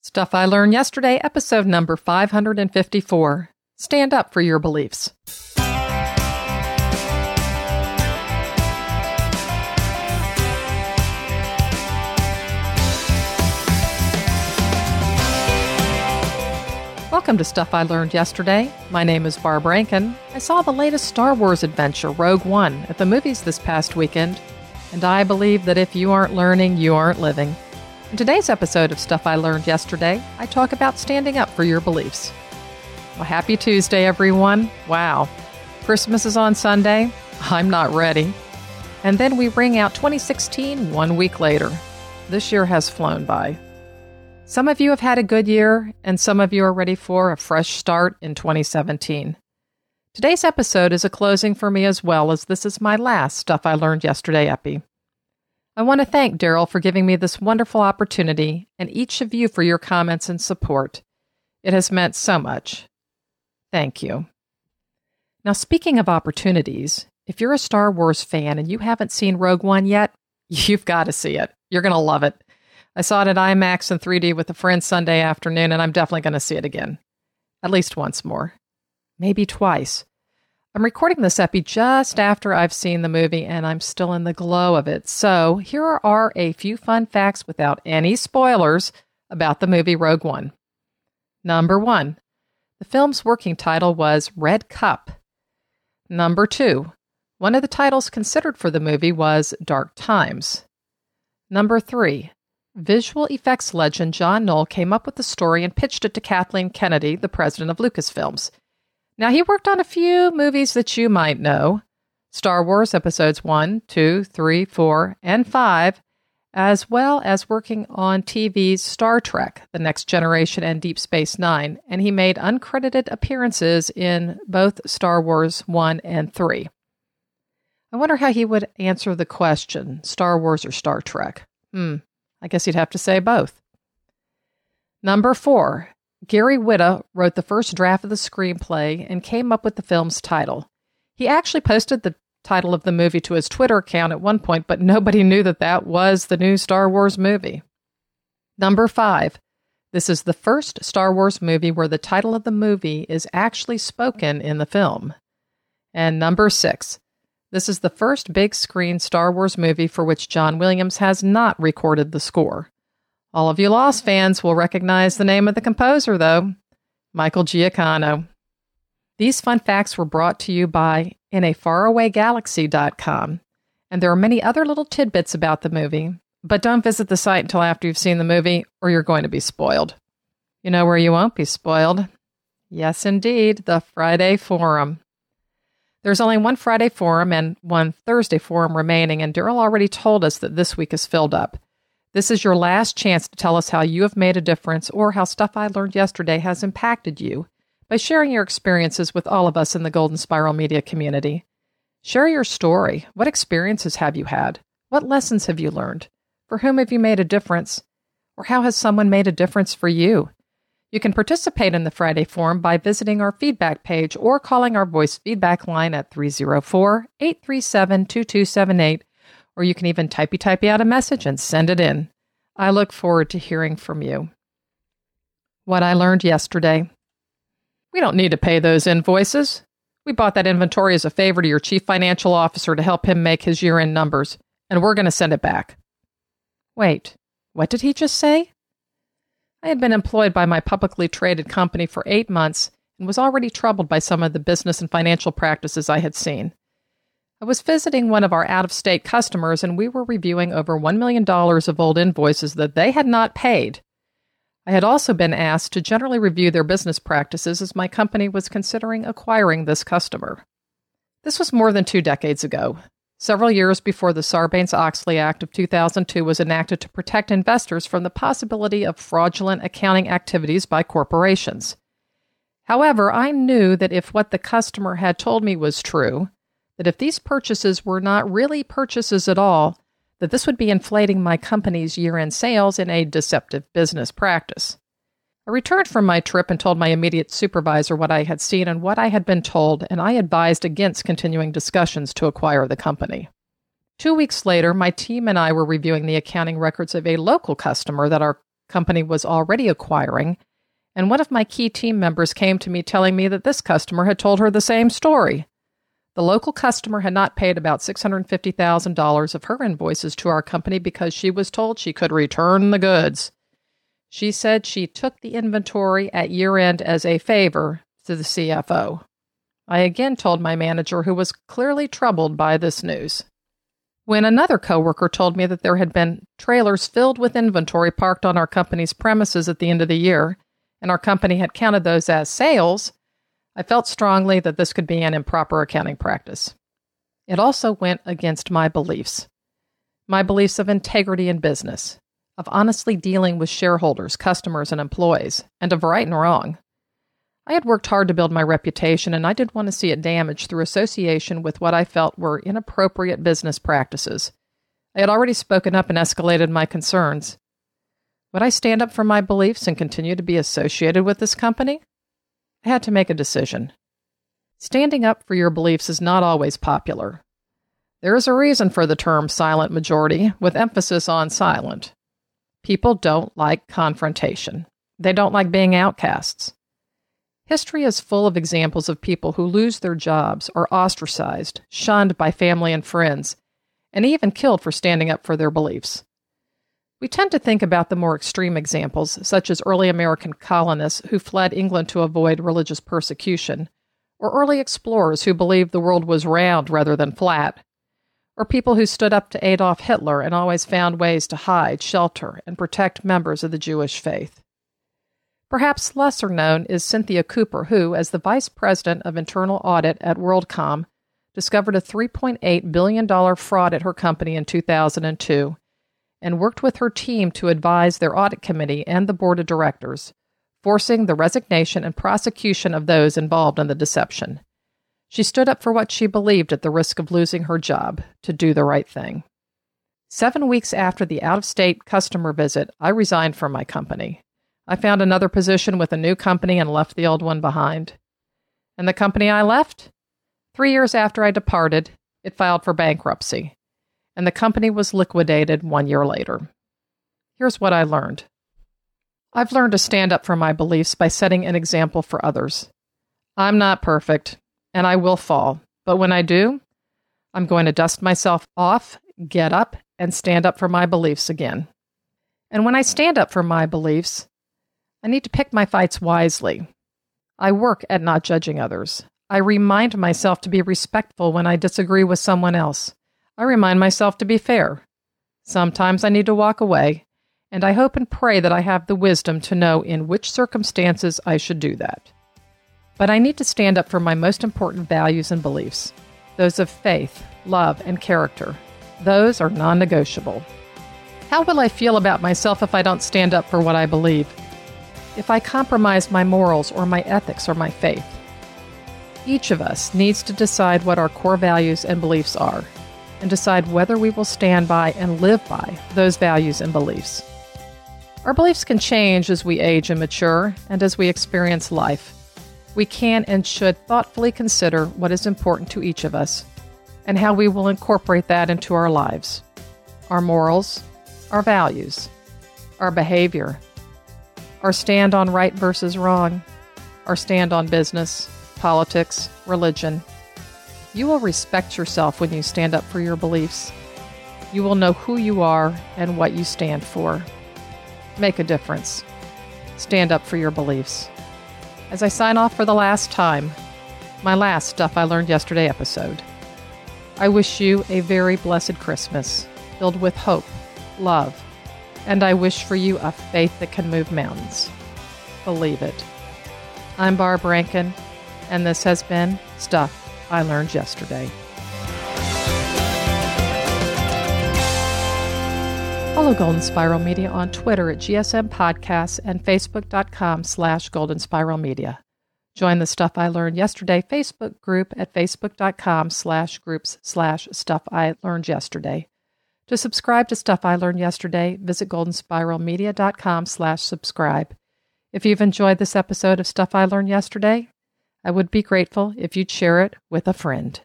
Stuff I Learned Yesterday, episode number 554. Stand up for your beliefs. Welcome to Stuff I Learned Yesterday. My name is Barb Rankin. I saw the latest Star Wars adventure, Rogue One, at the movies this past weekend, and I believe that if you aren't learning, you aren't living. In today's episode of Stuff I Learned Yesterday, I talk about standing up for your beliefs. Well, happy Tuesday, everyone. Wow. Christmas is on Sunday. I'm not ready. And then we ring out 2016 one week later. This year has flown by. Some of you have had a good year, and some of you are ready for a fresh start in 2017. Today's episode is a closing for me as well, as this is my last Stuff I Learned Yesterday epi. I want to thank Daryl for giving me this wonderful opportunity and each of you for your comments and support. It has meant so much. Thank you. Now, speaking of opportunities, if you're a Star Wars fan and you haven't seen Rogue One yet, you've got to see it. You're going to love it. I saw it at IMAX in 3D with a friend Sunday afternoon, and I'm definitely going to see it again. At least once more. Maybe twice. I'm recording this epi just after I've seen the movie and I'm still in the glow of it. So, here are a few fun facts without any spoilers about the movie Rogue One. Number one, the film's working title was Red Cup. Number two, one of the titles considered for the movie was Dark Times. Number three, visual effects legend John Knoll came up with the story and pitched it to Kathleen Kennedy, the president of Lucasfilms. Now, he worked on a few movies that you might know Star Wars Episodes 1, 2, 3, 4, and 5, as well as working on TV's Star Trek, The Next Generation, and Deep Space Nine, and he made uncredited appearances in both Star Wars 1 and 3. I wonder how he would answer the question Star Wars or Star Trek? Hmm, I guess he'd have to say both. Number four, Gary Whitta wrote the first draft of the screenplay and came up with the film's title. He actually posted the title of the movie to his Twitter account at one point, but nobody knew that that was the new Star Wars movie. Number five, this is the first Star Wars movie where the title of the movie is actually spoken in the film. And number six, this is the first big screen Star Wars movie for which John Williams has not recorded the score. All of you Lost fans will recognize the name of the composer, though Michael Giacchino. These fun facts were brought to you by inafaraway.galaxy.com. And there are many other little tidbits about the movie, but don't visit the site until after you've seen the movie or you're going to be spoiled. You know where you won't be spoiled? Yes, indeed, the Friday Forum. There's only one Friday Forum and one Thursday Forum remaining, and Daryl already told us that this week is filled up. This is your last chance to tell us how you have made a difference or how stuff I learned yesterday has impacted you by sharing your experiences with all of us in the Golden Spiral Media community. Share your story. What experiences have you had? What lessons have you learned? For whom have you made a difference? Or how has someone made a difference for you? You can participate in the Friday Forum by visiting our feedback page or calling our voice feedback line at 304 837 2278 or you can even typey typey out a message and send it in. I look forward to hearing from you. What I learned yesterday. We don't need to pay those invoices. We bought that inventory as a favor to your chief financial officer to help him make his year end numbers, and we're going to send it back. Wait, what did he just say? I had been employed by my publicly traded company for eight months and was already troubled by some of the business and financial practices I had seen. I was visiting one of our out of state customers and we were reviewing over $1 million of old invoices that they had not paid. I had also been asked to generally review their business practices as my company was considering acquiring this customer. This was more than two decades ago, several years before the Sarbanes Oxley Act of 2002 was enacted to protect investors from the possibility of fraudulent accounting activities by corporations. However, I knew that if what the customer had told me was true, that if these purchases were not really purchases at all, that this would be inflating my company's year end sales in a deceptive business practice. I returned from my trip and told my immediate supervisor what I had seen and what I had been told, and I advised against continuing discussions to acquire the company. Two weeks later, my team and I were reviewing the accounting records of a local customer that our company was already acquiring, and one of my key team members came to me telling me that this customer had told her the same story. The local customer had not paid about $650,000 of her invoices to our company because she was told she could return the goods. She said she took the inventory at year end as a favor to the CFO. I again told my manager, who was clearly troubled by this news. When another coworker told me that there had been trailers filled with inventory parked on our company's premises at the end of the year, and our company had counted those as sales, I felt strongly that this could be an improper accounting practice. It also went against my beliefs my beliefs of integrity in business, of honestly dealing with shareholders, customers, and employees, and of right and wrong. I had worked hard to build my reputation, and I didn't want to see it damaged through association with what I felt were inappropriate business practices. I had already spoken up and escalated my concerns. Would I stand up for my beliefs and continue to be associated with this company? I had to make a decision. Standing up for your beliefs is not always popular. There is a reason for the term silent majority, with emphasis on silent. People don't like confrontation, they don't like being outcasts. History is full of examples of people who lose their jobs, are ostracized, shunned by family and friends, and even killed for standing up for their beliefs. We tend to think about the more extreme examples, such as early American colonists who fled England to avoid religious persecution, or early explorers who believed the world was round rather than flat, or people who stood up to Adolf Hitler and always found ways to hide, shelter, and protect members of the Jewish faith. Perhaps lesser known is Cynthia Cooper, who, as the Vice President of Internal Audit at WorldCom, discovered a $3.8 billion fraud at her company in 2002 and worked with her team to advise their audit committee and the board of directors, forcing the resignation and prosecution of those involved in the deception. She stood up for what she believed at the risk of losing her job to do the right thing. Seven weeks after the out of state customer visit, I resigned from my company. I found another position with a new company and left the old one behind. And the company I left? Three years after I departed, it filed for bankruptcy and the company was liquidated one year later. Here's what I learned I've learned to stand up for my beliefs by setting an example for others. I'm not perfect, and I will fall, but when I do, I'm going to dust myself off, get up, and stand up for my beliefs again. And when I stand up for my beliefs, I need to pick my fights wisely. I work at not judging others. I remind myself to be respectful when I disagree with someone else. I remind myself to be fair. Sometimes I need to walk away, and I hope and pray that I have the wisdom to know in which circumstances I should do that. But I need to stand up for my most important values and beliefs those of faith, love, and character. Those are non negotiable. How will I feel about myself if I don't stand up for what I believe? If I compromise my morals or my ethics or my faith? Each of us needs to decide what our core values and beliefs are and decide whether we will stand by and live by those values and beliefs. Our beliefs can change as we age and mature and as we experience life. We can and should thoughtfully consider what is important to each of us and how we will incorporate that into our lives our morals, our values, our behavior, our stand on right versus wrong, our stand on business, politics, religion, you will respect yourself when you stand up for your beliefs. You will know who you are and what you stand for. Make a difference. Stand up for your beliefs. As I sign off for the last time, my last Stuff I Learned Yesterday episode, I wish you a very blessed Christmas filled with hope, love, and I wish for you a faith that can move mountains. Believe it. I'm Barb Rankin, and this has been Stuff I learned yesterday. Follow Golden Spiral Media on Twitter at GSM Podcasts and Facebook.com slash Golden Spiral Media. Join the Stuff I Learned Yesterday Facebook group at Facebook.com slash groups slash Stuff I Learned Yesterday. To subscribe to Stuff I Learned Yesterday, visit goldenspiralmedia.com slash subscribe. If you've enjoyed this episode of Stuff I Learned Yesterday, I would be grateful if you'd share it with a friend.